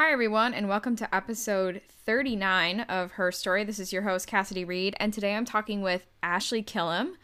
Hi, everyone, and welcome to episode 39 of Her Story. This is your host, Cassidy Reed, and today I'm talking with Ashley Killam.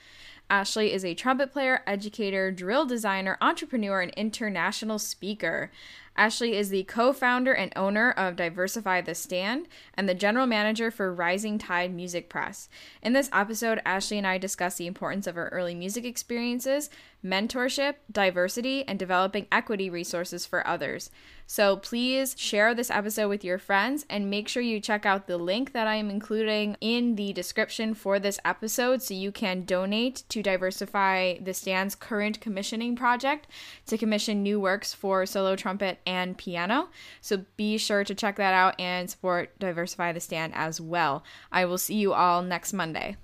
Ashley is a trumpet player, educator, drill designer, entrepreneur, and international speaker. Ashley is the co founder and owner of Diversify the Stand and the general manager for Rising Tide Music Press. In this episode, Ashley and I discuss the importance of her early music experiences, mentorship, diversity, and developing equity resources for others. So please share this episode with your friends and make sure you check out the link that I am including in the description for this episode so you can donate to Diversify the Stand's current commissioning project to commission new works for solo trumpet and piano. So be sure to check that out and support Diversify the Stand as well. I will see you all next Monday.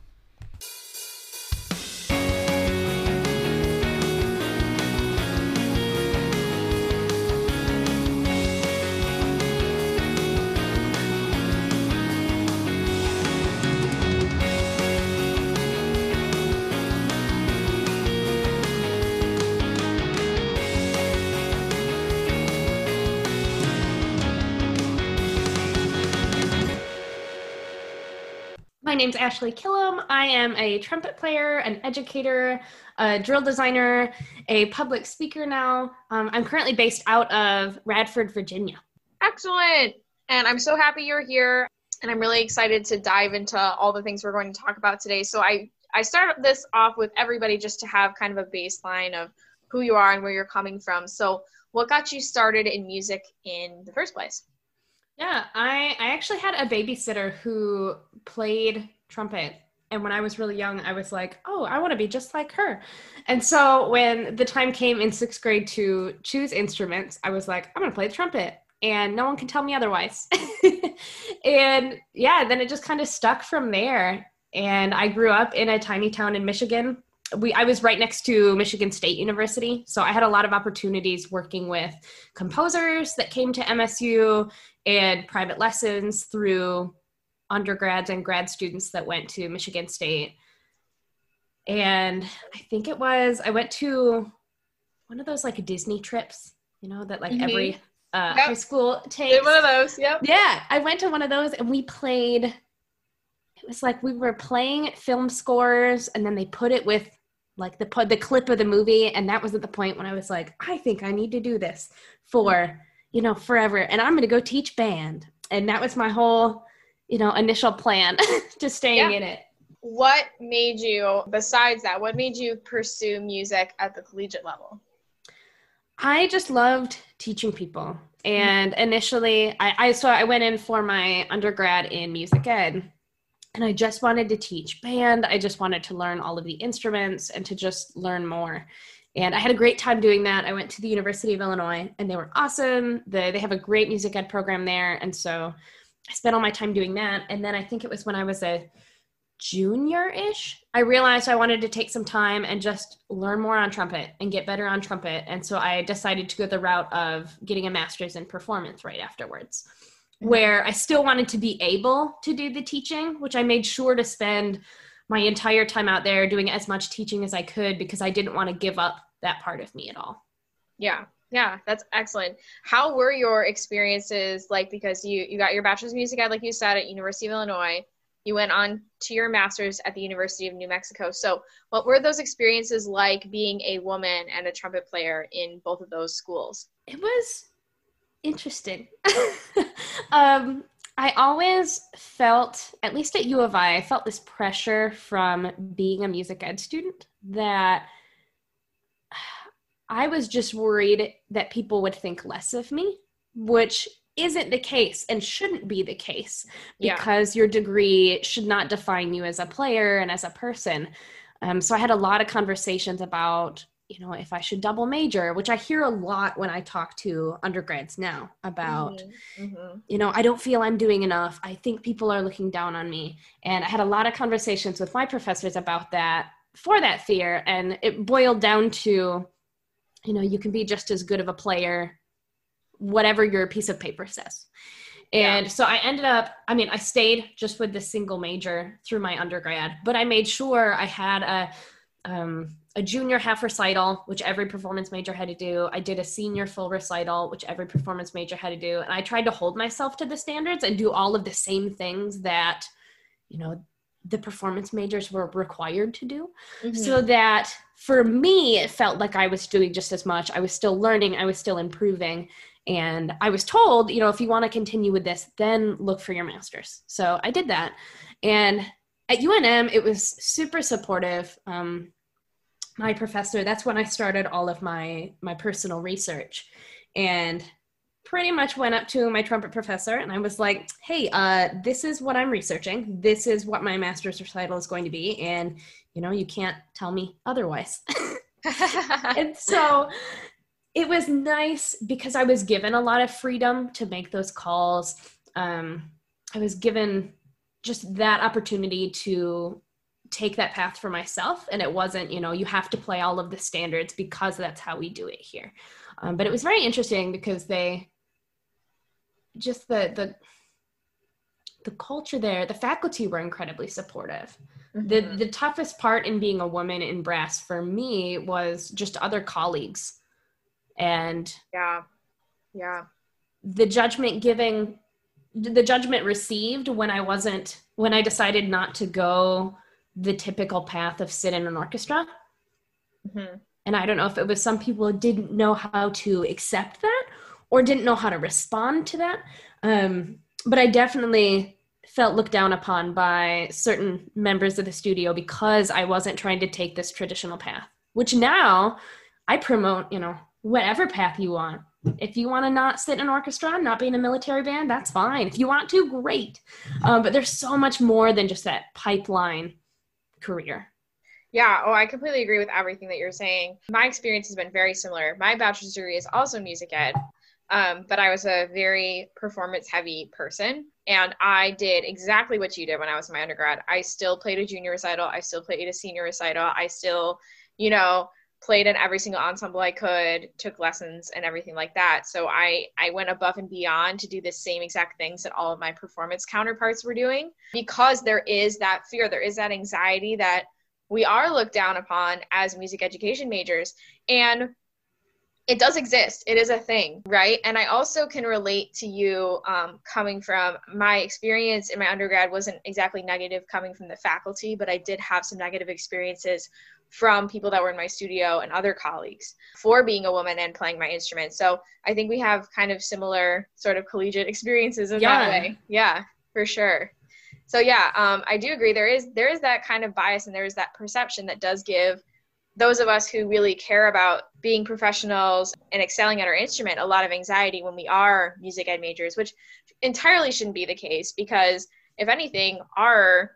My name's Ashley Killam. I am a trumpet player, an educator, a drill designer, a public speaker now. Um, I'm currently based out of Radford, Virginia. Excellent. And I'm so happy you're here. And I'm really excited to dive into all the things we're going to talk about today. So I, I start this off with everybody just to have kind of a baseline of who you are and where you're coming from. So what got you started in music in the first place? Yeah, I, I actually had a babysitter who played trumpet. And when I was really young, I was like, oh, I want to be just like her. And so when the time came in sixth grade to choose instruments, I was like, I'm going to play the trumpet. And no one can tell me otherwise. and yeah, then it just kind of stuck from there. And I grew up in a tiny town in Michigan we I was right next to Michigan State University, so I had a lot of opportunities working with composers that came to MSU and private lessons through undergrads and grad students that went to Michigan State. And I think it was I went to one of those like Disney trips, you know, that like mm-hmm. every uh, yep. high school takes. one of those, yep. Yeah, I went to one of those and we played. It was like we were playing film scores, and then they put it with like the the clip of the movie and that was at the point when i was like i think i need to do this for you know forever and i'm going to go teach band. And that was my whole you know initial plan to staying yeah. in it. What made you besides that what made you pursue music at the collegiate level? I just loved teaching people and initially I, I so i went in for my undergrad in music ed and I just wanted to teach band. I just wanted to learn all of the instruments and to just learn more. And I had a great time doing that. I went to the University of Illinois and they were awesome. The, they have a great music ed program there. And so I spent all my time doing that. And then I think it was when I was a junior ish, I realized I wanted to take some time and just learn more on trumpet and get better on trumpet. And so I decided to go the route of getting a master's in performance right afterwards where I still wanted to be able to do the teaching, which I made sure to spend my entire time out there doing as much teaching as I could because I didn't want to give up that part of me at all. Yeah. Yeah, that's excellent. How were your experiences like because you you got your bachelor's music ed like you said at University of Illinois. You went on to your master's at the University of New Mexico. So, what were those experiences like being a woman and a trumpet player in both of those schools? It was interesting. um, I always felt, at least at U of I, I felt this pressure from being a music ed student that I was just worried that people would think less of me, which isn't the case and shouldn't be the case because yeah. your degree should not define you as a player and as a person. Um, so I had a lot of conversations about you know if i should double major which i hear a lot when i talk to undergrads now about mm-hmm. Mm-hmm. you know i don't feel i'm doing enough i think people are looking down on me and i had a lot of conversations with my professors about that for that fear and it boiled down to you know you can be just as good of a player whatever your piece of paper says and yeah. so I ended up, I mean, I stayed just with the single major through my undergrad, but I made sure I had a um, a junior half recital, which every performance major had to do. I did a senior full recital, which every performance major had to do. And I tried to hold myself to the standards and do all of the same things that, you know, the performance majors were required to do. Mm-hmm. So that for me, it felt like I was doing just as much. I was still learning, I was still improving. And I was told, you know, if you want to continue with this, then look for your master's. So I did that. And at UNM, it was super supportive. Um, my professor, that's when I started all of my my personal research. And pretty much went up to my trumpet professor and I was like, hey, uh, this is what I'm researching. This is what my master's recital is going to be. And, you know, you can't tell me otherwise. and so it was nice because I was given a lot of freedom to make those calls. Um, I was given just that opportunity to take that path for myself. And it wasn't, you know, you have to play all of the standards because that's how we do it here. Um, but it was very interesting because they just the the the culture there, the faculty were incredibly supportive. Mm-hmm. The the toughest part in being a woman in brass for me was just other colleagues and yeah yeah the judgment giving the judgment received when i wasn't when i decided not to go the typical path of sit in an orchestra mm-hmm. and i don't know if it was some people didn't know how to accept that or didn't know how to respond to that um, but i definitely felt looked down upon by certain members of the studio because i wasn't trying to take this traditional path which now i promote you know whatever path you want. If you want to not sit in an orchestra, not be in a military band, that's fine. If you want to, great. Um, but there's so much more than just that pipeline career. Yeah, oh, I completely agree with everything that you're saying. My experience has been very similar. My bachelor's degree is also music ed, um, but I was a very performance heavy person. And I did exactly what you did when I was in my undergrad. I still played a junior recital, I still played a senior recital, I still, you know, played in every single ensemble I could, took lessons and everything like that. So I I went above and beyond to do the same exact things that all of my performance counterparts were doing because there is that fear, there is that anxiety that we are looked down upon as music education majors. And it does exist. It is a thing right? And i also can relate to you um, coming from my experience in my undergrad wasn't exactly negative coming from the faculty but i did have some negative experiences from people that were in my studio and other colleagues for being a woman and playing my instrument. So I think we have kind of similar sort of collegiate experiences in yeah. that way. Yeah, for sure. So yeah, um, I do agree. There is there is that kind of bias and there is that perception that does give those of us who really care about being professionals and excelling at our instrument a lot of anxiety when we are music ed majors, which entirely shouldn't be the case because if anything, our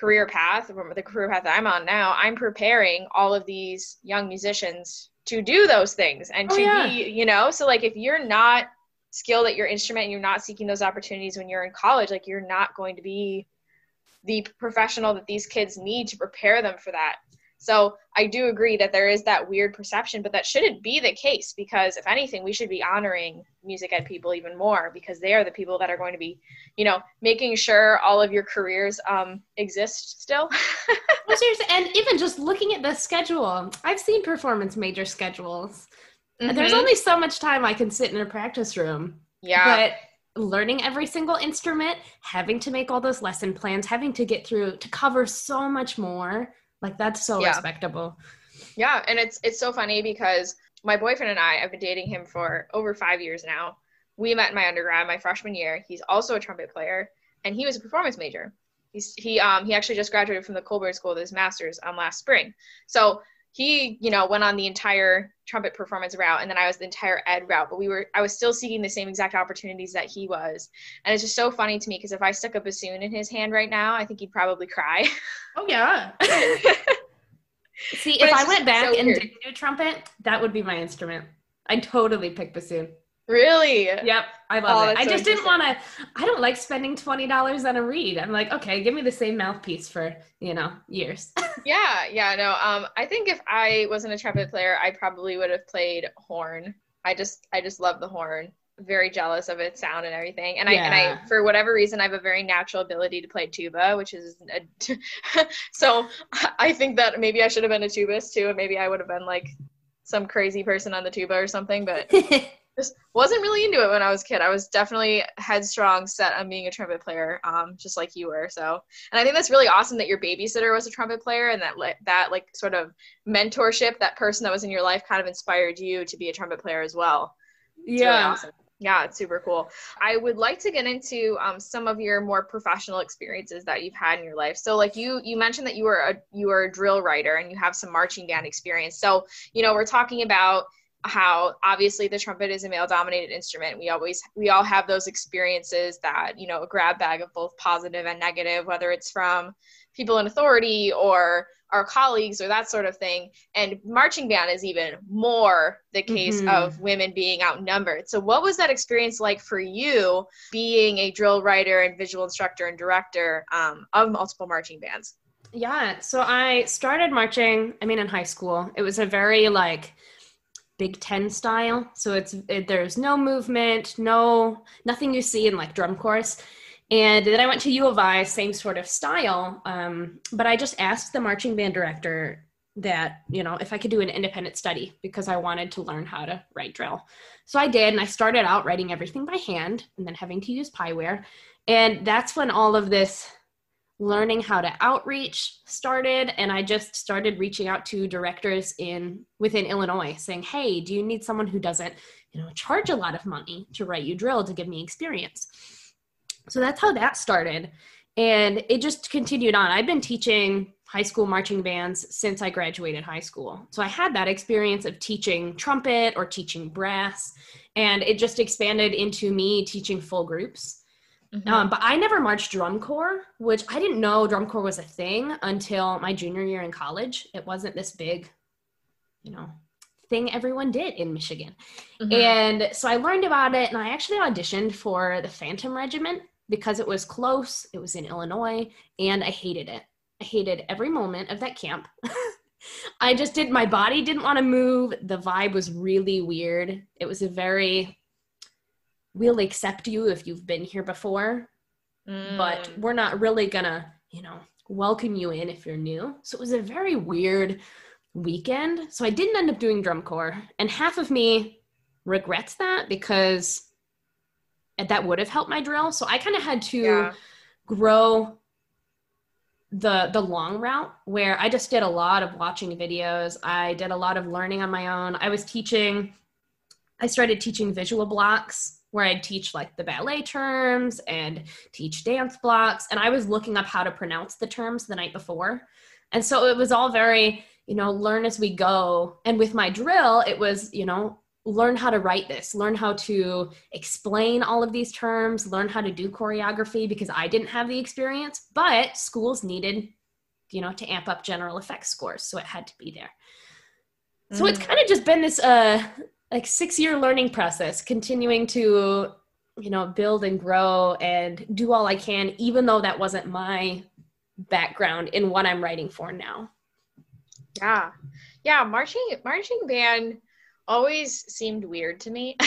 career path, the career path that I'm on now, I'm preparing all of these young musicians to do those things and oh, to yeah. be, you know, so like if you're not skilled at your instrument and you're not seeking those opportunities when you're in college, like you're not going to be the professional that these kids need to prepare them for that. So I do agree that there is that weird perception, but that shouldn't be the case because if anything, we should be honoring music ed people even more because they are the people that are going to be, you know, making sure all of your careers um, exist still. well, seriously, and even just looking at the schedule, I've seen performance major schedules. Mm-hmm. There's only so much time I can sit in a practice room. Yeah. But learning every single instrument, having to make all those lesson plans, having to get through to cover so much more like that's so yeah. respectable. Yeah, and it's it's so funny because my boyfriend and I, I've been dating him for over five years now. We met in my undergrad, my freshman year. He's also a trumpet player, and he was a performance major. He's he um he actually just graduated from the Colburn School with his master's um last spring. So he you know went on the entire trumpet performance route and then i was the entire ed route but we were i was still seeking the same exact opportunities that he was. And it's just so funny to me because if i stuck a bassoon in his hand right now i think he'd probably cry. Oh yeah. See but if i went back so and did do trumpet that would be my instrument. I'd totally pick bassoon Really? Yep. I love oh, it. I so just didn't want to, I don't like spending $20 on a reed. I'm like, okay, give me the same mouthpiece for, you know, years. yeah. Yeah. No, um, I think if I wasn't a trumpet player, I probably would have played horn. I just, I just love the horn. very jealous of its sound and everything. And I and I for whatever reason I have a very natural ability to play tuba, which is a, so I think that maybe I should have been a tubist too, and maybe I would have been like some crazy person on the tuba or something, but just wasn't really into it when I was a kid. I was definitely headstrong, set on being a trumpet player, um, just like you were. So, and I think that's really awesome that your babysitter was a trumpet player, and that like that like sort of mentorship, that person that was in your life, kind of inspired you to be a trumpet player as well. It's really awesome. Yeah, it's super cool. I would like to get into um, some of your more professional experiences that you've had in your life. So, like you, you mentioned that you were a you were a drill writer and you have some marching band experience. So, you know, we're talking about how obviously the trumpet is a male dominated instrument we always we all have those experiences that you know a grab bag of both positive and negative whether it's from people in authority or our colleagues or that sort of thing and marching band is even more the case Mhm. of women being outnumbered so what was that experience like for you being a drill writer and visual instructor and director um, of multiple marching bands Yeah, so I started marching, I mean in high school. It was a very like Big 10 style. So it's it, there's no movement, no nothing you see in like drum corps. And then I went to U of I, same sort of style. Um, but I just asked the marching band director that, you know, if I could do an independent study because I wanted to learn how to write drill. So I did, and I started out writing everything by hand and then having to use Pyware. And that's when all of this learning how to outreach started and i just started reaching out to directors in within illinois saying hey do you need someone who doesn't you know charge a lot of money to write you drill to give me experience? So that's how that started and it just continued on. I've been teaching high school marching bands since i graduated high school. So i had that experience of teaching trumpet or teaching brass and it just expanded into me teaching full groups um, but I never marched drum corps, which I didn't know drum corps was a thing until my junior year in college. It wasn't this big, you know, thing everyone did in Michigan. Mhm. And so I learned about it and I actually auditioned for the Phantom Regiment because it was close, it was in Illinois, and I hated it. I hated every moment of that camp. I just did, my body didn't want to move. The vibe was really weird. It was a very, we'll accept you if you've been here before, but Mm. we're not really gonna, you know, welcome you in if you're new. So it was a very weird weekend. So I didn't end up doing drum corps, and half of me regrets that because that would have helped my drill. So I kind of had to Yeah. grow the the long route where I just did a lot of watching videos. I did a lot of learning on my own. I was teaching I started teaching visual blocks where I'd teach like the ballet terms and teach dance blocks and I was looking up how to pronounce the terms the night before. And so it was all very, you know, learn as we go. And with my drill, it was, you know, learn how to write this, learn how to explain all of these terms, learn how to do choreography because I didn't have the experience, but schools needed, you know, to amp up general effects scores, so it had to be there. So it's Mm. kind of just been this uh like 6-year learning process, continuing to you know, build and grow and do all I can even though that wasn't my background in what I'm writing for now. Yeah. Yeah, marching marching band always seemed weird to me.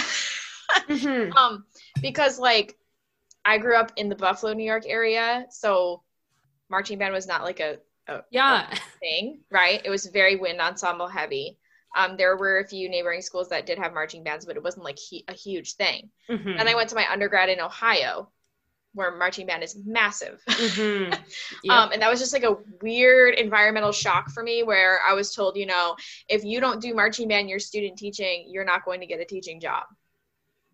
Mhm. um because like I grew up in the Buffalo, New York area, so marching band was not like a, a Yeah. thing, right? It was very wind ensemble heavy. Um, there were a few neighboring schools that did have marching bands, but it wasn't like he- a huge thing. Mhm. And I went to my undergrad in Ohio, where marching band is massive. Mhm. Yep. Um, and that was just like a weird environmental shock for me where I was told, you know, if you don't do marching band, you're student teaching, you're not going to get a teaching job.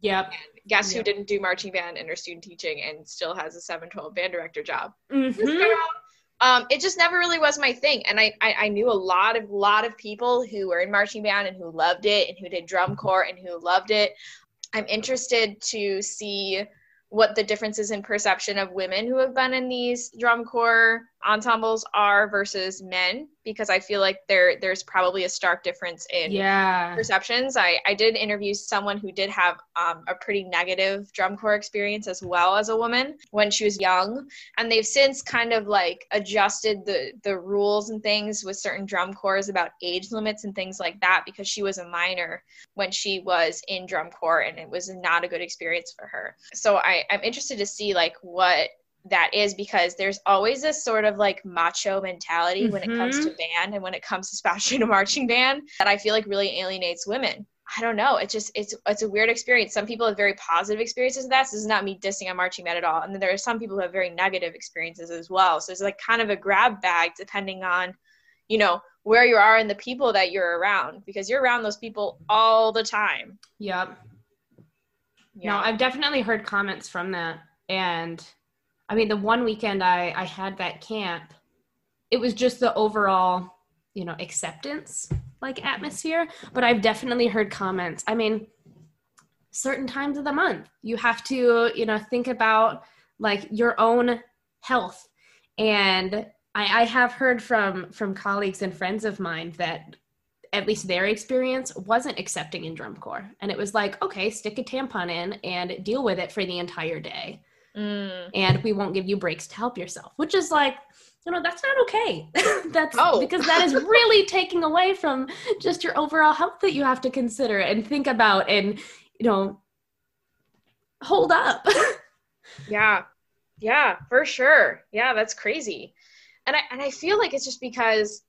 yep. Guess who didn't do marching band and are student teaching and still has a 712 band director job? Mhm. Um, it just never really was my thing. And I, I, I knew a lot of lot of people who were in marching band and who loved it and who did drum corps and who loved it. I'm interested to see what the differences in perception of women who have been in these drum corps ensembles are versus men because I feel like there there's probably a stark difference in Yeah. perceptions. I, I did interview someone who did have um, a pretty negative drum corps experience as well as a woman when she was young. And they've since kind of like adjusted the, the rules and things with certain drum corps about age limits and things like that because she was a minor when she was in drum corps and it was not a good experience for her. So I, I'm interested to see like what that is because there's always this sort of like macho mentality when it comes to mm-hmm. band and when it comes to especially to marching band that I feel like really alienates women. I don't know. It's just it's it's a weird experience. Some people have very positive experiences with that. So this is not me dissing on marching band at all. And then there are some people who have very negative experiences as well. So it's like kind of a grab bag depending on, you know, where you are and the people that you're around because you're around those people all the time. Yep. Yeah. No, I've definitely heard comments from that. And I mean, the one weekend I, I had that camp, it was just the overall, you know, acceptance like atmosphere. But I've definitely heard comments. I mean, certain times of the month, you have to, you know, think about like your own health. And I, I have heard from from colleagues and friends of mine that at least their experience wasn't accepting in drum corps and it was like okay stick a tampon in and deal with it for the entire day Mm. and we won't give you breaks to help yourself which is like you know that's not okay that's Oh. because that is really taking away from just your overall health that you have to consider and think about and you know hold up Yeah. Yeah, for sure. Yeah, that's crazy. And I and I feel like it's just because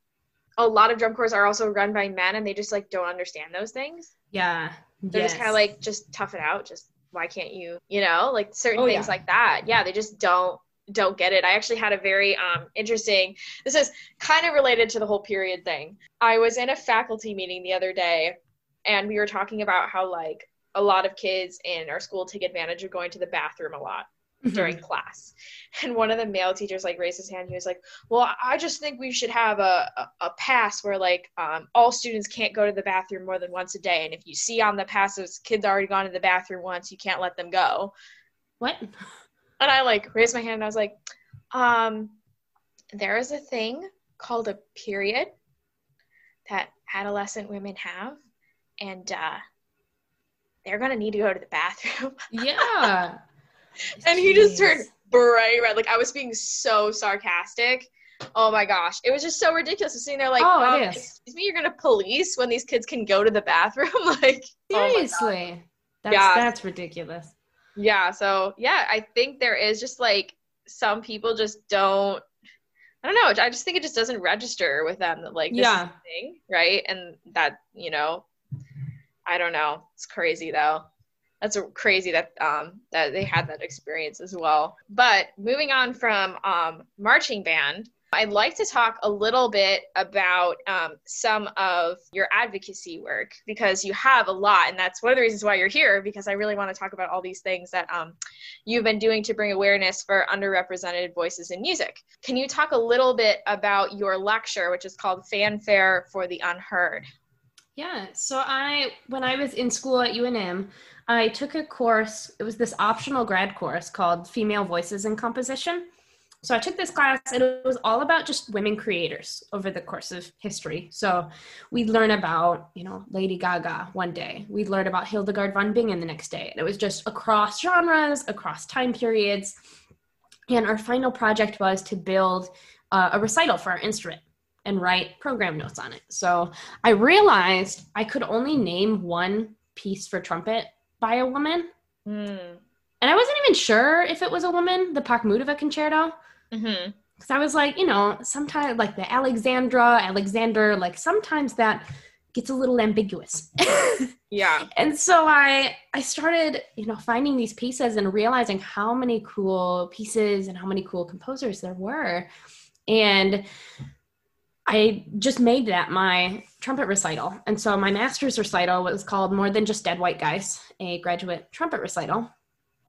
a lot of drum corps are also run by men and they just like don't understand those things. yeah They're just kind of like just tough it out. Just why can't you, you know, like certain Oh, things yeah. like that. Yeah, they just don't don't get it. I actually had a very um interesting this is kind of related to the whole period thing. I was in a faculty meeting the other day and we were talking about how like a lot of kids in our school take advantage of going to the bathroom a lot during class. And one of the male teachers like raised his hand. He was like, "Well, I just think we should have a, a, a pass where like um, all students can't go to the bathroom more than once a day. And if you see on the pass kids already gone to the bathroom once, you can't let them go." what And I like raised my hand and I was like, um, "There is a thing called a period that adolescent women have, and uh, they're gonna need to go to the bathroom." yeah and he just turned bright red. Like I was being so sarcastic. Oh my gosh, it was just so ridiculous. I'm sitting there like, Oh, um, excuse me, you're gonna police when these kids can go to the bathroom? like, oh seriously that's Yeah. that's ridiculous yeah. So yeah, I think there is just like some people just don't. I don't know. I just think it just doesn't register with them that like this Yeah. thing, right? And that you know, I don't know. It's crazy though. That's crazy that um that they had that experience as well. But moving on from um marching band, I'd like to talk a little bit about um, some of your advocacy work because you have a lot, and that's one of the reasons why you're here. Because I really want to talk about all these things that um, you've been doing to bring awareness for underrepresented voices in music. Can you talk a little bit about your lecture, which is called Fanfare for the Unheard? Yeah. So I, when I was in school at UNM, I took a course. It was this optional grad course called Female Voices in Composition. So I took this class, and it was all about just women creators over the course of history. So we'd learn about, you know, Lady Gaga one day. We'd learn about Hildegard von Bingen the next day. And it was just across genres, across time periods. And our final project was to build uh, a recital for our instrument and write program notes on it. So I realized I could only name one piece for trumpet by a woman. Mm. And I wasn't even sure if it was a woman, the Pakhmutova concerto. hmm Because I was like, you know, sometimes like the Alexandra, Alexander, like sometimes that gets a little ambiguous. Yeah. and so I I started, you know, finding these pieces and realizing how many cool pieces and how many cool composers there were. And I just made that my trumpet recital. And so my master's recital was called More Than Just Dead White Guys, a graduate trumpet recital.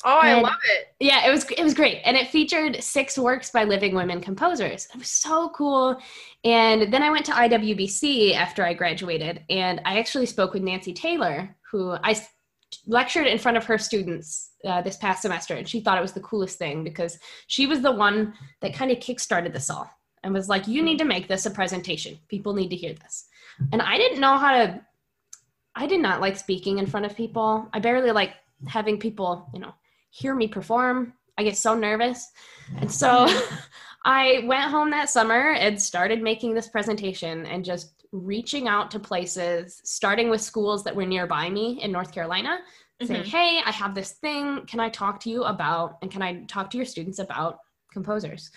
Oh, I And- love it. Yeah, it was it was great, and it featured six works by living women composers. It was so cool. And then I went to IWBC after I graduated, and I actually spoke with Nancy Taylor, who I lectured in front of her students uh, this past semester, and she thought it was the coolest thing because she was the one that kind of kickstarted this all and was like, "You need to make this a presentation. People need to hear this." And I didn't know how to. I did not like speaking in front of people. I barely like having people, you know, hear me perform. I get so nervous, and so I went home that summer and started making this presentation and just reaching out to places, starting with schools that were nearby me in North Carolina, mm-hmm. saying, Hey, I have this thing. Can I talk to you about, and can I talk to your students about composers?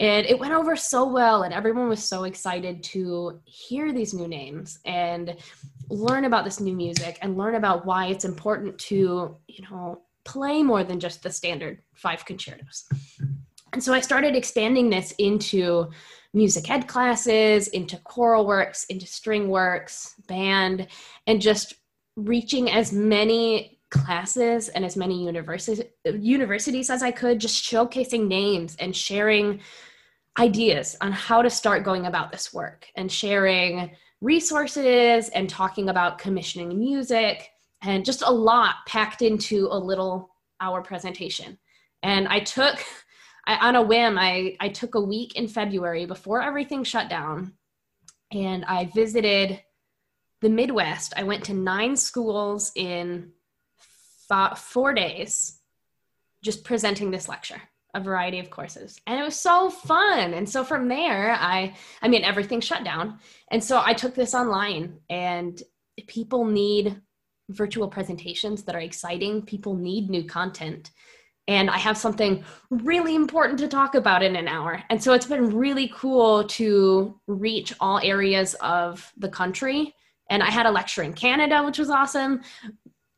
And it went over so well, and everyone was so excited to hear these new names and learn about this new music and learn about why it's important to, you know, play more than just the standard five concertos. And so I started expanding this into music ed classes, into choral works, into string works, band, and just reaching as many classes and as many universities universities as I could, just showcasing names and sharing ideas on how to start going about this work and sharing resources and talking about commissioning music and just a lot packed into a little hour presentation. And I took I, on a whim, I, I took a week in February before everything shut down and I visited the Midwest. I went to nine schools in four days just presenting this lecture a variety of courses and it was so fun and so from there i i mean everything shut down and so i took this online and people need virtual presentations that are exciting people need new content and I have something really important to talk about in an hour. And so it's been really cool to reach all areas of the country. And I had a lecture in Canada, which was awesome.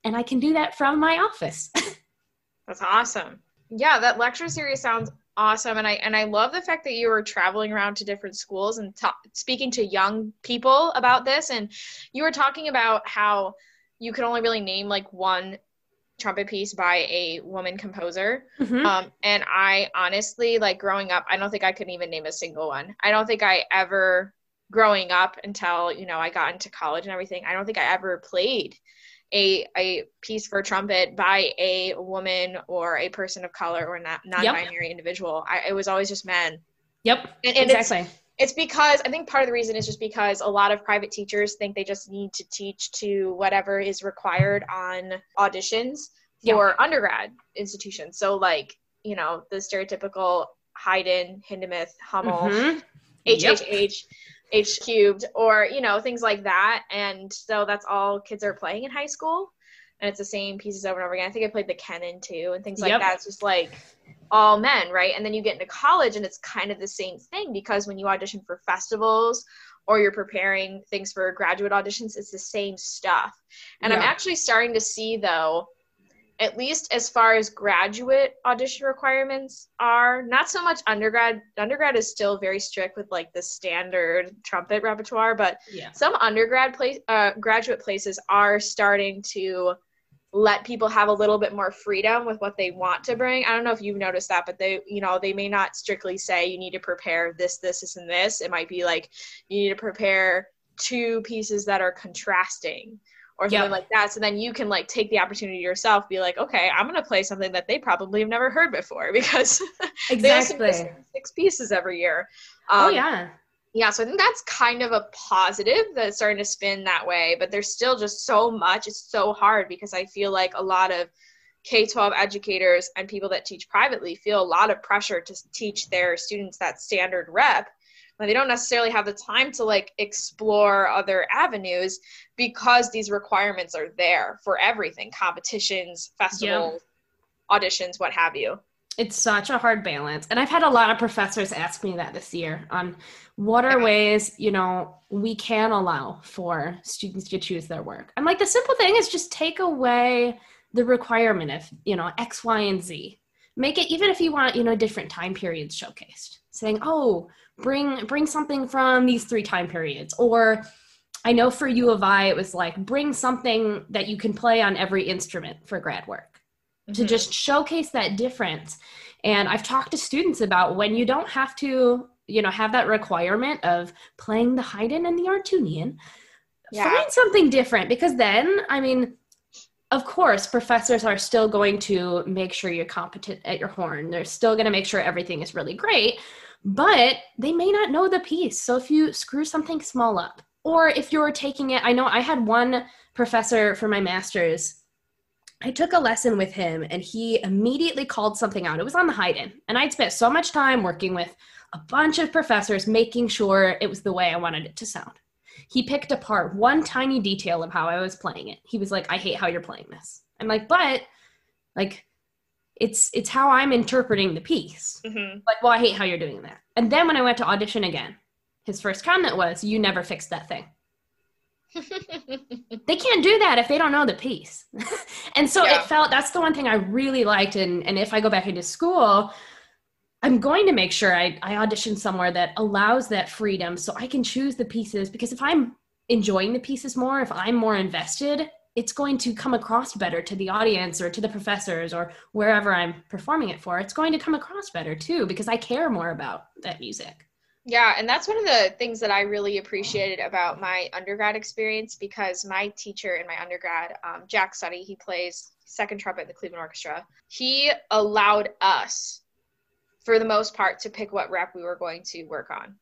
And I can do that from my office. That's awesome. Yeah, that lecture series sounds awesome and i and i love the fact that you were traveling around to different schools and ta- speaking to young people about this and you were talking about how you could only really name like one trumpet piece by a woman composer. Mm-hmm. Um, and I honestly, like growing up, I don't think I could even name a single one. I don't think I ever, growing up until, you know, I got into college and everything, I don't think I ever played a, a piece for trumpet by a woman or a person of color or not non-binary yep. individual. I, it was always just men. Yep. And, and exactly it's because I think part of the reason is just because a lot of private teachers think they just need to teach to whatever is required on auditions for yeah. undergrad institutions. So like, you know, the stereotypical Haydn, Hindemith, Hummel, mm-hmm. HHH, yep. H cubed, or, you know, things like that. And so that's all kids are playing in high school. And it's the same pieces over and over again. I think I played the Kennan too and things like yep. that. It's just like all men, right? And then you get into college and it's kind of the same thing because when you audition for festivals or you're preparing things for graduate auditions, it's the same stuff. And yeah. I'm actually starting to see though, at least as far as graduate audition requirements are, not so much undergrad. Undergrad is still very strict with like the standard trumpet repertoire, but yeah. some undergrad place uh, graduate places are starting to let people have a little bit more freedom with what they want to bring. I don't know if you've noticed that, but they, you know, they may not strictly say you need to prepare this, this, this, and this. It might be like you need to prepare two pieces that are contrasting or something yep. like that. So then you can like take the opportunity yourself, be like, okay, I'm gonna play something that they probably have never heard before because exactly six pieces every year. Oh, um, oh yeah yeah so i think that's kind of a positive that's starting to spin that way but there's still just so much it's so hard because i feel like a lot of k-12 educators and people that teach privately feel a lot of pressure to teach their students that standard rep but they don't necessarily have the time to like explore other avenues because these requirements are there for everything competitions festivals yeah. auditions what have you. It's such a hard balance. And i've had a lot of professors ask me that this year on what are ways you know we can allow for students to choose their work. I'm like the simple thing is just take away the requirement of you know x y and z. Make it even if you want you know different time periods showcased. Saying oh bring bring something from these three time periods or i know for u of i it was like bring something that you can play on every instrument for grad work mm-hmm. to just showcase that difference. And I've talked to students about when you don't have to, you know, have that requirement of playing the Haydn and the Arutunian yeah. find something different because then, I mean, of course, professors are still going to make sure you're competent at your horn. They're still going to make sure everything is really great, but they may not know the piece. So if you screw something small up, or if you're taking it, I know I had one professor for my master's. I took a lesson with him and he immediately called something out. It was on the Haydn. And I'd spent so much time working with a bunch of professors making sure it was the way I wanted it to sound. He picked apart one tiny detail of how I was playing it. He was like, "I hate how you're playing this." I'm like, "But like it's it's how I'm interpreting the piece." Mm-hmm. Like, "Well, I hate how you're doing that." And then when I went to audition again, his first comment was, "You never fixed that thing." they can't do that if they don't know the piece. and so Yeah. it felt that's the one thing I really liked. And, and if I go back into school, I'm going to make sure I, I audition somewhere that allows that freedom so I can choose the pieces. Because if I'm enjoying the pieces more, if I'm more invested, it's going to come across better to the audience or to the professors or wherever I'm performing it for. It's going to come across better too because I care more about that music. Yeah, and that's one of the things that I really appreciated about my undergrad experience because my teacher in my undergrad, um, Jack Sutte, he plays second trumpet in the Cleveland Orchestra. He allowed us, for the most part, to pick what rep we were going to work on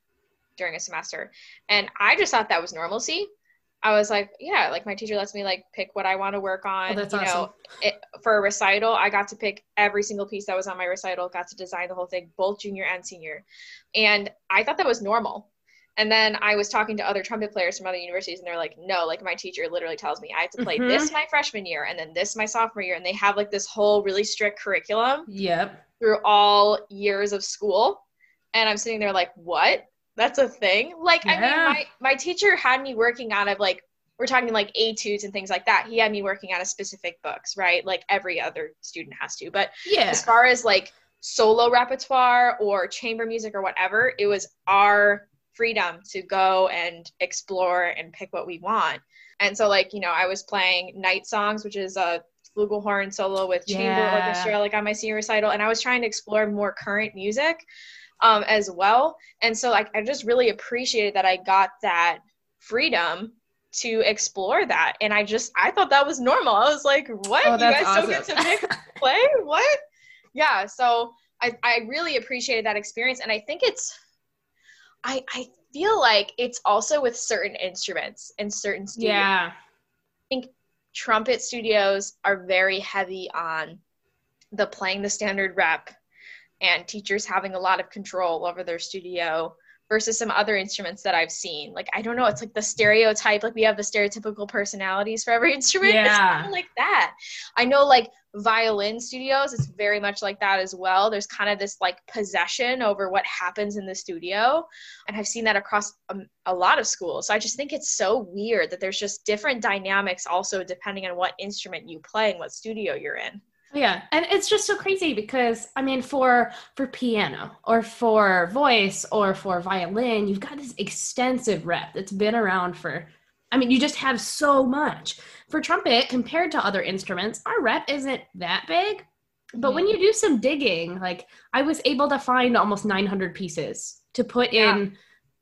during a semester, and I just thought that was normalcy. I was like, yeah, like my teacher lets me like pick what I want to work on. Oh, that's you awesome. know, it, for a recital, I got to pick every single piece that was on my recital, got to design the whole thing, both junior and senior. And I thought that was normal. And then I was talking to other trumpet players from other universities, and they're like, no, like my teacher literally tells me I have to play Mhm. this my freshman year and then this my sophomore year. And they have like this whole really strict curriculum Yep. through all years of school. And I'm sitting there like, what? That's a thing? Like, I mean, my, my teacher had me working out of like, we're talking like etudes and things like that. He had me working out of specific books, right? Like every other student has to. But Yeah. as far as like solo repertoire or chamber music or whatever, it was our freedom to go and explore and pick what we want. And so, like, you know, I was playing Night Songs, which is a flugelhorn solo with chamber Yeah. orchestra, like on my senior recital, and I was trying to explore more current music um, as well. And so, like, I just really appreciated that I got that freedom to explore that. And I just, I thought that was normal. I was like, what? Oh, you guys still get to awesome. pick play? What? Yeah. So I, I really appreciated that experience. And I think it's, I, I feel like it's also with certain instruments and certain studios. yeah. I think trumpet studios are very heavy on the playing the standard rep and teachers having a lot of control over their studio versus some other instruments that I've seen. Like I don't know, it's like the stereotype, like we have the stereotypical personalities for every instrument. It's Yeah. kind of like that. I know like violin studios, it's very much like that as well. There's kind of this like possession over what happens in the studio. And I've seen that across a, a lot of schools. So I just think it's so weird that there's just different dynamics also depending on what instrument you play and what studio you're in. Yeah, and it's just so crazy because I mean, for for piano or for voice or for violin, you've got this extensive rep that's been around for. I mean, you just have so much. For trumpet, compared to other instruments, our rep isn't that big. But when mm-hmm. you do some digging, like I was able to find almost 900 pieces to put Yeah. in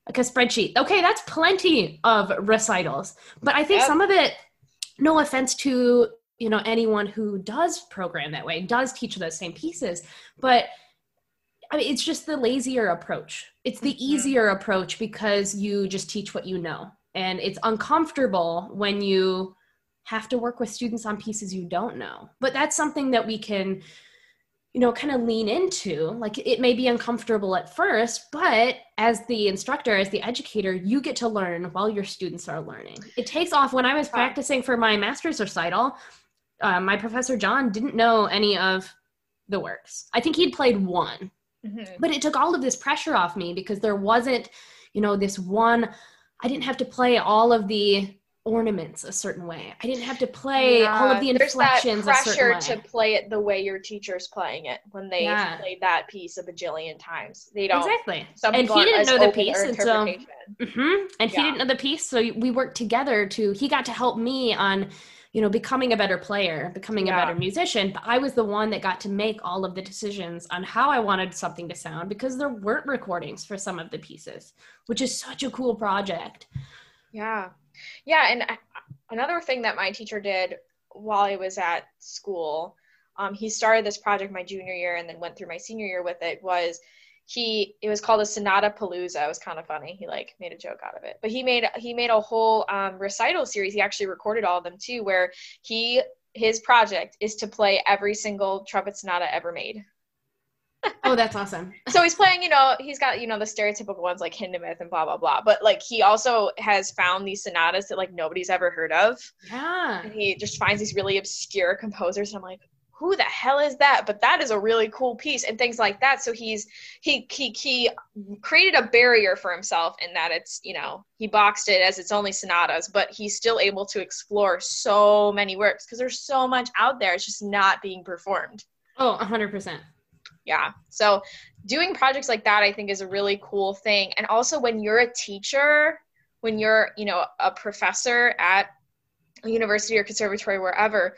like a spreadsheet. Okay, that's plenty of recitals. But I think Yep. some of it, no offense to you know anyone who does program that way, does teach those same pieces, but I mean, it's just the lazier approach. It's the Mhm. easier approach because you just teach what you know. And it's uncomfortable when you have to work with students on pieces you don't know. But that's something that we can, you know, kind of lean into. Like it may be uncomfortable at first, but as the instructor, as the educator, you get to learn while your students are learning. It takes off. When I was practicing for my master's recital, uh, my professor John didn't know any of the works. I think he'd played one Mhm. but it took all of this pressure off me because there wasn't you know this one i didn't have to play all of the ornaments a certain way i didn't have to play all of the Yeah, there's that inflections pressure to play it the way your teacher's playing it when they Yeah. played that piece a bajillion times. They don't. exactly and he didn't know the piece and so. Mhm. and he didn't know the piece so we worked together to he got to help me on you know becoming a better player becoming Yeah. a better musician but i was the one that got to make all of the decisions on how i wanted something to sound because there weren't recordings for some of the pieces which is such a cool project Yeah. Yeah. And I- another thing that my teacher did while I was at school. Um, he started this project my junior year and then went through my senior year with it. Was he? It was called a Sonata Palooza. It was kind of funny. He like made a joke out of it. But he made he made a whole um, recital series. He actually recorded all of them too, where he his project is to play every single trumpet sonata ever made. oh, that's awesome. so he's playing, you know, he's got, you know, the stereotypical ones like Hindemith and blah, blah, blah. But like he also has found these sonatas that like nobody's ever heard of. Yeah. And he just finds these really obscure composers. And I'm like, who the hell is that? But that is a really cool piece and things like that. So he's he he he created a barrier for himself in that it's you know he boxed it as it's only sonatas, but he's still able to explore so many works because there's so much out there. It's just not being performed. oh 100% Yeah. So doing projects like that, I think, is a really cool thing. And also when you're a teacher, when you're you know a professor at a university or conservatory wherever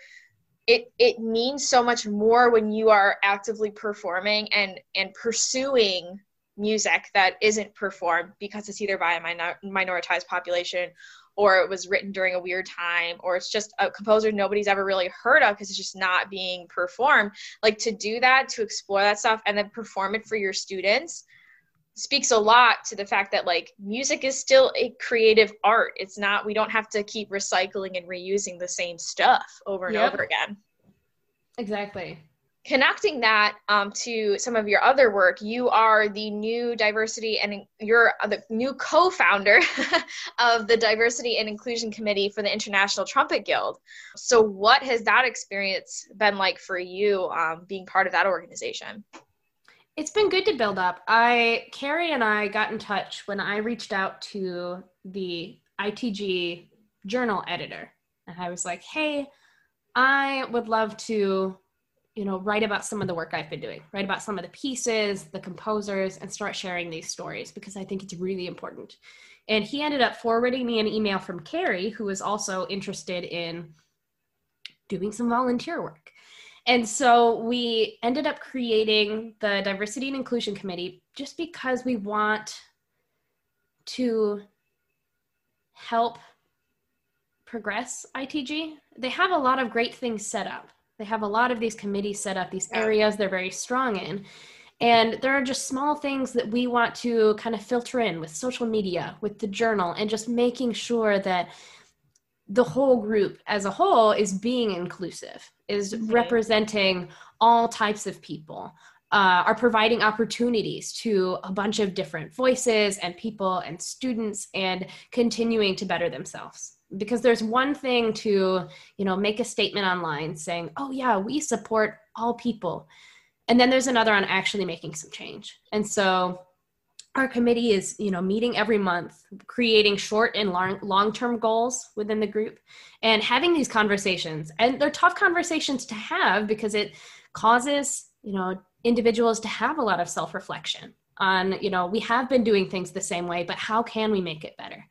it it means so much more when you are actively performing and and pursuing music that isn't performed because it's either by a minor, minoritized population or it was written during a weird time or it's just a composer nobody's ever really heard of because it's just not being performed. Like to do that to explore that stuff and then perform it for your students speaks a lot to the fact that like music is still a creative art. It's not we don't have to keep recycling and reusing the same stuff over and yep. over again. Exactly. Connecting that um, to some of your other work, you are the new diversity and you're the new co-founder of the Diversity and Inclusion Committee for the International Trumpet Guild. So, what has that experience been like for you, um, being part of that organization? It's been good to build up. I Carrie and I got in touch when I reached out to the ITG journal editor, and I was like, "Hey, I would love to, you know, write about some of the work I've been doing, write about some of the pieces, the composers, and start sharing these stories because I think it's really important." And he ended up forwarding me an email from Carrie, who was also interested in doing some volunteer work. And so we ended up creating the Diversity and Inclusion Committee just because we want to help progress ITG. They have a lot of great things set up. They have a lot of these committees set up, these areas they're very strong in. And there are just small things that we want to kind of filter in with social media, with the journal, and just making sure that the whole group as a whole is being inclusive, is representing all types of people, uh, are providing opportunities to a bunch of different voices and people and students and continuing to better themselves. Because there's one thing to you know make a statement online saying oh yeah we support all people and then there's another on actually making some change. And so our committee is you know meeting every month creating short and long long-term goals within the group and having these conversations. And they're tough conversations to have because it causes you know individuals to have a lot of self-reflection on you know we have been doing things the same way but how can we make it better?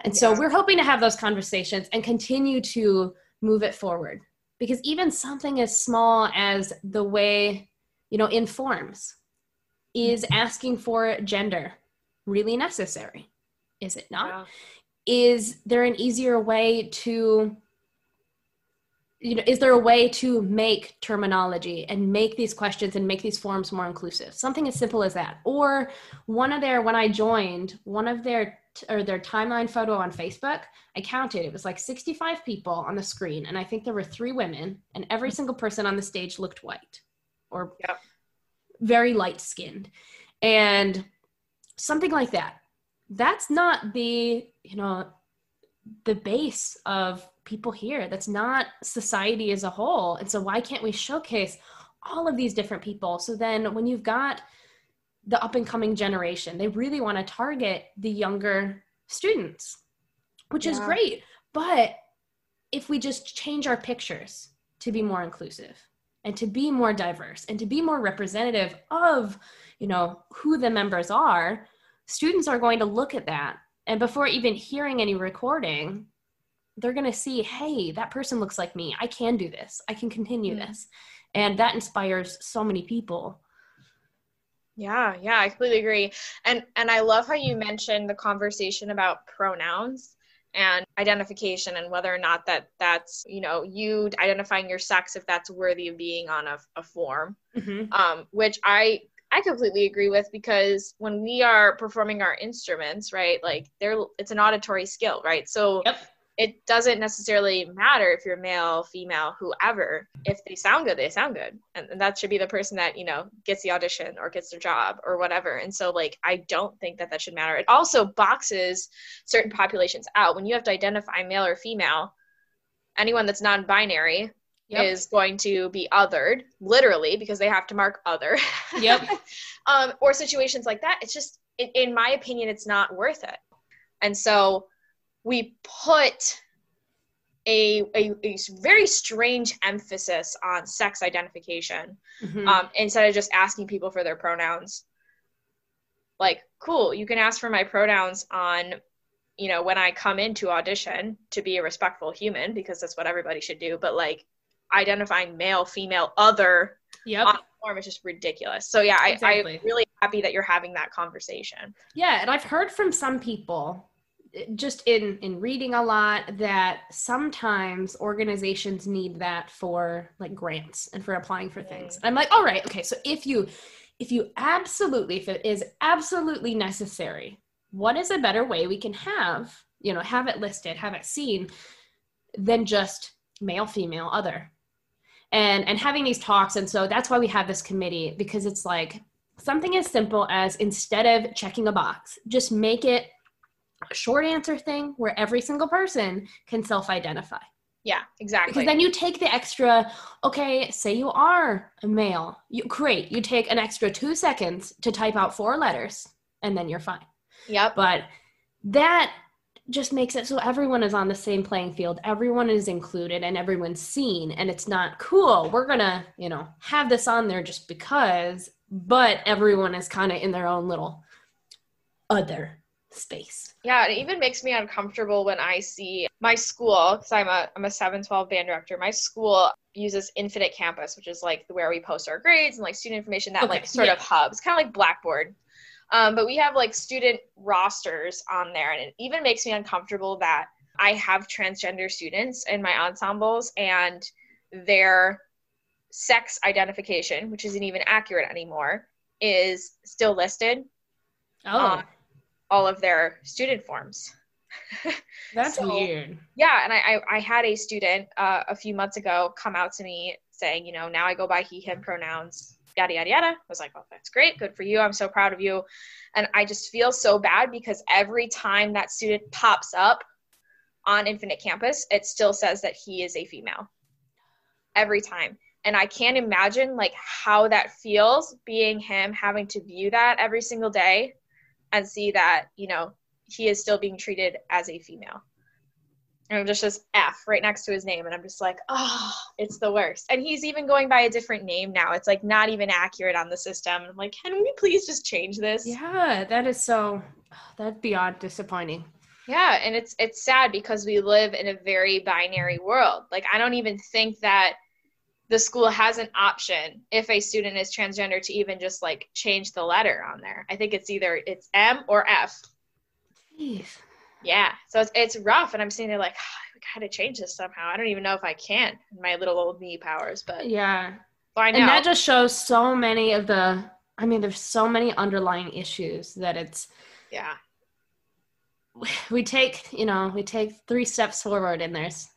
And so we're hoping to have those conversations and continue to move it forward because even something as small as the way you know in forms is asking for gender really necessary? Is it not? Yeah. Is there an easier way to you know is there a way to make terminology and make these questions and make these forms more inclusive something as simple as that or one of their when i joined one of their or their timeline photo on facebook i counted it was like 65 people on the screen and i think there were three women and every mm. single person on the stage looked white or yep very light skinned. And something like that. That's not the you know the base of people here. That's not society as a whole. And so why can't we showcase all of these different people? So then when you've got the up and coming generation they really want to target the younger students which yeah. is great. But if we just change our pictures to be more inclusive and to be more diverse and to be more representative of you know who the members are students are going to look at that. And before even hearing any recording they're going to see hey that person looks like me. I can do this. I can continue mm-hmm. this. And that inspires so many people. Yeah yeah i completely agree. And and i love how you mentioned the conversation about pronouns and identification and whether or not that that's you know you identifying your sex if that's worthy of being on a, a form Mhm. um, which I I completely agree with because when we are performing our instruments, right, like they're it's an auditory skill, right? So Yep. It doesn't necessarily matter if you're male, female, whoever. If they sound good, they sound good, and, and that should be the person that you know gets the audition or gets the job or whatever. And so, like, I don't think that that should matter. It also boxes certain populations out when you have to identify male or female. Anyone that's non-binary Yep. is going to be othered literally because they have to mark other Yep. um, or situations like that it's just in, in my opinion it's not worth it and so we put a, a, a very strange emphasis on sex identification Mhm. um, instead of just asking people for their pronouns like cool you can ask for my pronouns on you know when i come into audition to be a respectful human because that's what everybody should do but like identifying male female other yep. on form is just ridiculous so yeah I, Exactly. i'm really happy that you're having that conversation Yeah, and I've heard from some people just in in reading a lot that sometimes organizations need that for like grants and for applying for things. I'm like, all right, okay, so if you if you absolutely if it is absolutely necessary, what is a better way we can have, you know, have it listed, have it seen than just male, female, other. And and having these talks and so that's why we have this committee because it's like something as simple as instead of checking a box, just make it short answer thing where every single person can self identify. yeah exactly Because then you take the extra, okay, say you are a male, you great, you take an extra two seconds to type out four letters and then you're fine. yep But that just makes it so everyone is on the same playing field. Everyone is included and everyone's seen. And it's not cool. We're going to, you know, have this on there just because, but everyone is kind of in their own little other space. Yeah, it even makes me uncomfortable when I see my school, because I'm a I'm a 712 band director. My school uses Infinite Campus, which is like where we post our grades and like student information, that Okay, like sort yeah. of hub. It's kind of like Blackboard. Um, but we have like student rosters on there, and it even makes me uncomfortable that I have transgender students in my ensembles and their sex identification, which isn't even accurate anymore, is still listed Oh, all of their student forms. that's so- weird. Yeah, and I, I, I had a student uh, a few months ago come out to me saying, you know, now I go by he, him pronouns, yada, yada, yada. I was like, oh, that's great. Good for you. I'm so proud of you. And I just feel so bad because every time that student pops up on Infinite Campus, it still says that he is a female. Every time. And I can't imagine like how that feels being him having to view that every single day and see that, you know, he is still being treated as a female and it just says F right next to his name, and I'm just like, oh, it's the worst. And he's even going by a different name now. It's like not even accurate on the system. I'm like, can we please just change this? Yeah, that is so, oh, that's beyond disappointing. Yeah, and it's it's sad because we live in a very binary world. Like I don't even think that the school has an option if a student is transgender to even just like change the letter on there. I think it's either it's M or F. Jeez. Yeah, so it's it's rough, and I'm sitting there like, I gotta change this somehow. I don't even know if I can my little old me powers, but Yeah. Know. And that just shows so many of the, I mean, there's so many underlying issues that it's, yeah, we take you know we take three steps forward and there's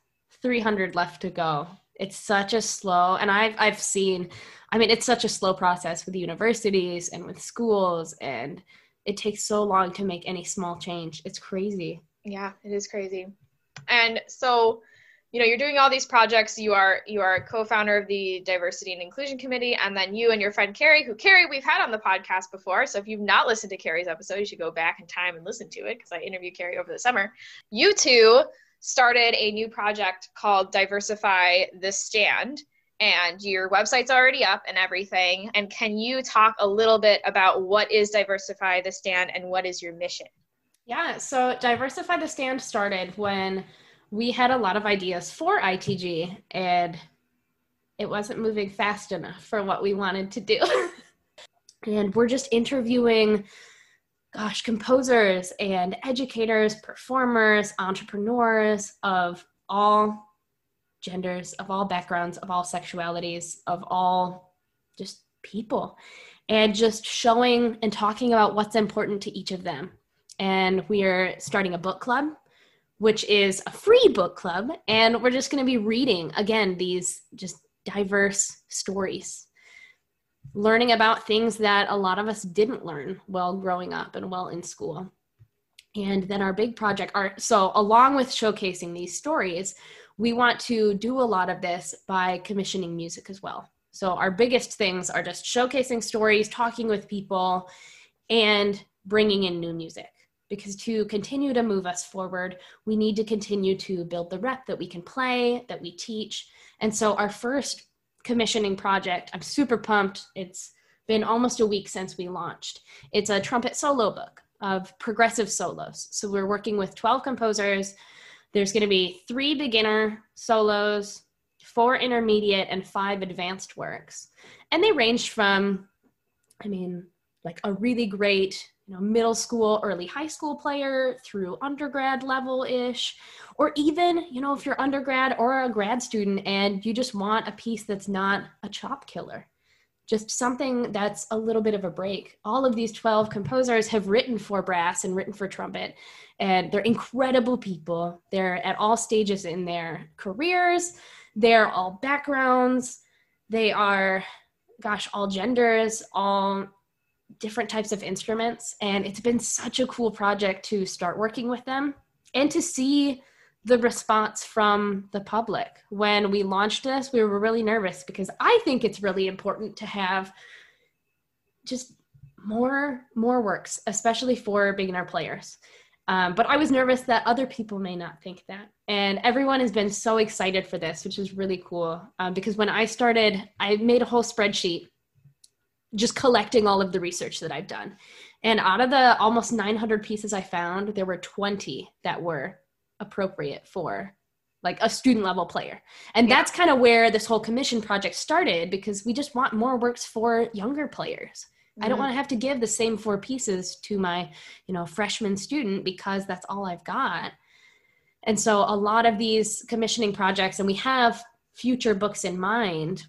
300 left to go it's such a slow and i've i've seen i mean it's such a slow process with universities and with schools and it takes so long to make any small change it's crazy yeah, it is crazy. And so, you know, you're doing all these projects. You are you are a co-founder of the Diversity and Inclusion Committee, and then you and your friend Carrie, who Carrie we've had on the podcast before. So if you've not listened to Carrie's episode, you should go back in time and listen to it because I interviewed Carrie over the summer. You two started a new project called Diversify the Stand. And your website's already up and everything. And can you talk a little bit about what is Diversify the Stand and what is your mission? yeah so diversify the stand started when we had a lot of ideas for itg and it wasn't moving fast enough for what we wanted to do and we're just interviewing gosh, composers and educators, performers, entrepreneurs of all genders, of all backgrounds, of all sexualities, of all just people, and just showing and talking about what's important to each of them. And we are starting a book club, which is a free book club. And we're just going to be reading, again, these just diverse stories learning about things that a lot of us didn't learn while growing up and while in school. And then our big project are so along with showcasing these stories, we want to do a lot of this by commissioning music as well. So our biggest things are just showcasing stories, talking with people, and bringing in new music. Because to continue to move us forward, we need to continue to build the rep that we can play, that we teach. And so our first commissioning project. I'm super pumped. It's been almost a week since we launched. It's a trumpet solo book of progressive solos. So we're working with 12 composers. There's going to be three beginner solos, four intermediate, and five advanced works. And they range from, I mean, like a really great you know middle school early high school player through undergrad level ish or even you know if you're undergrad or a grad student and you just want a piece that's not a chop killer just something that's a little bit of a break. All of these 12 composers have written for brass and written for trumpet and they're incredible people. They're at all stages in their careers. They're all backgrounds. They are gosh all genders all different types of instruments. And it's been such a cool project to start working with them and to see the response from the public. When we launched this, we were really nervous because I think it's really important to have just more more works, especially for beginner players. Um, but I was nervous that other people may not think that. And everyone has been so excited for this, which is really cool. Um, because when I started, I made a whole spreadsheet just collecting all of the research that I've done. And out of the almost 900 pieces I found, there were 20 that were appropriate for like a student level player. And yeah. that's kind of where this whole commission project started because we just want more works for younger players. Mm-hmm. I don't mm-hmm. want to have to give the same four pieces to my, you know, freshman student because that's all I've got. And so a lot of these commissioning projects and we have future books in mind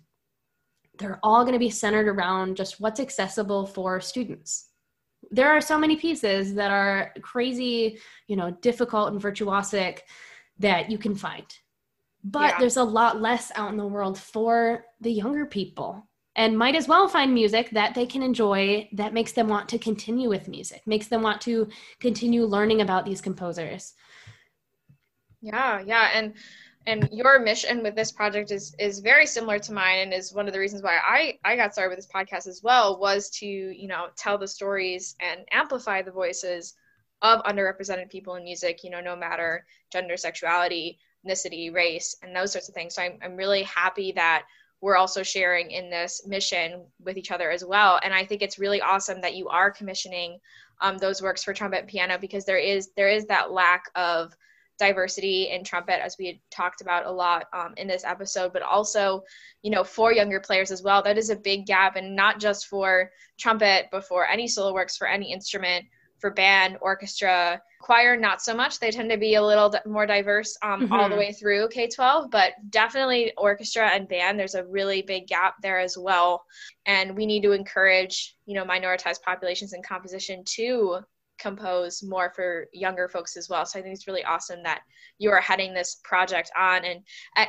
they're all going to be centered around just what's accessible for students. There are so many pieces that are crazy you know difficult and virtuosic that you can find. But yeah. there's a lot less out in the world for the younger people and might as well find music that they can enjoy that makes them want to continue with music makes them want to continue learning about these composers. Yeah yeah and and your mission with this project is is very similar to mine and is one of the reasons why I I got started with this podcast as well was to you know tell the stories and amplify the voices of underrepresented people in music you know no matter gender sexuality ethnicity race and those sorts of things. So I'm, I'm really happy that we're also sharing in this mission with each other as well. And i think it's really awesome that you are commissioning um, those works for trumpet and piano because there is there is that lack of diversity in trumpet as we had talked about a lot um, in this episode but also you know for younger players as well that is a big gap and not just for trumpet but for any solo works for any instrument for band orchestra choir not so much they tend to be a little more diverse um, mm-hmm. all the mm-hmm. way through k-12 but definitely orchestra and band there's a really big gap there as well and we need to encourage you know minoritized populations in composition to compose more for younger folks as well. So I think it's really awesome that you are heading this project on. And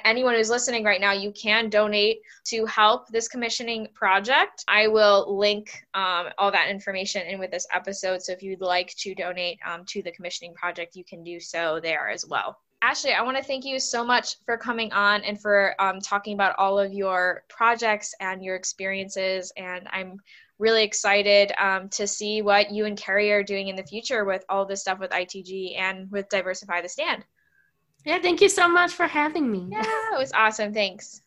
anyone who's listening right now, you can donate to help this commissioning project. I will link um, all that information in with this episode. So if you'd like to donate um, to the commissioning project, you can do so there as well. Ashley, I want to thank you so much for coming on and for um, talking about all of your projects and your experiences. And I'm really excited um, to see what you and Carrie are doing in the future with all this stuff with ITG and with Diversify the Stand. Yeah, thank you so much for having me. Yeah, it was awesome. Thanks.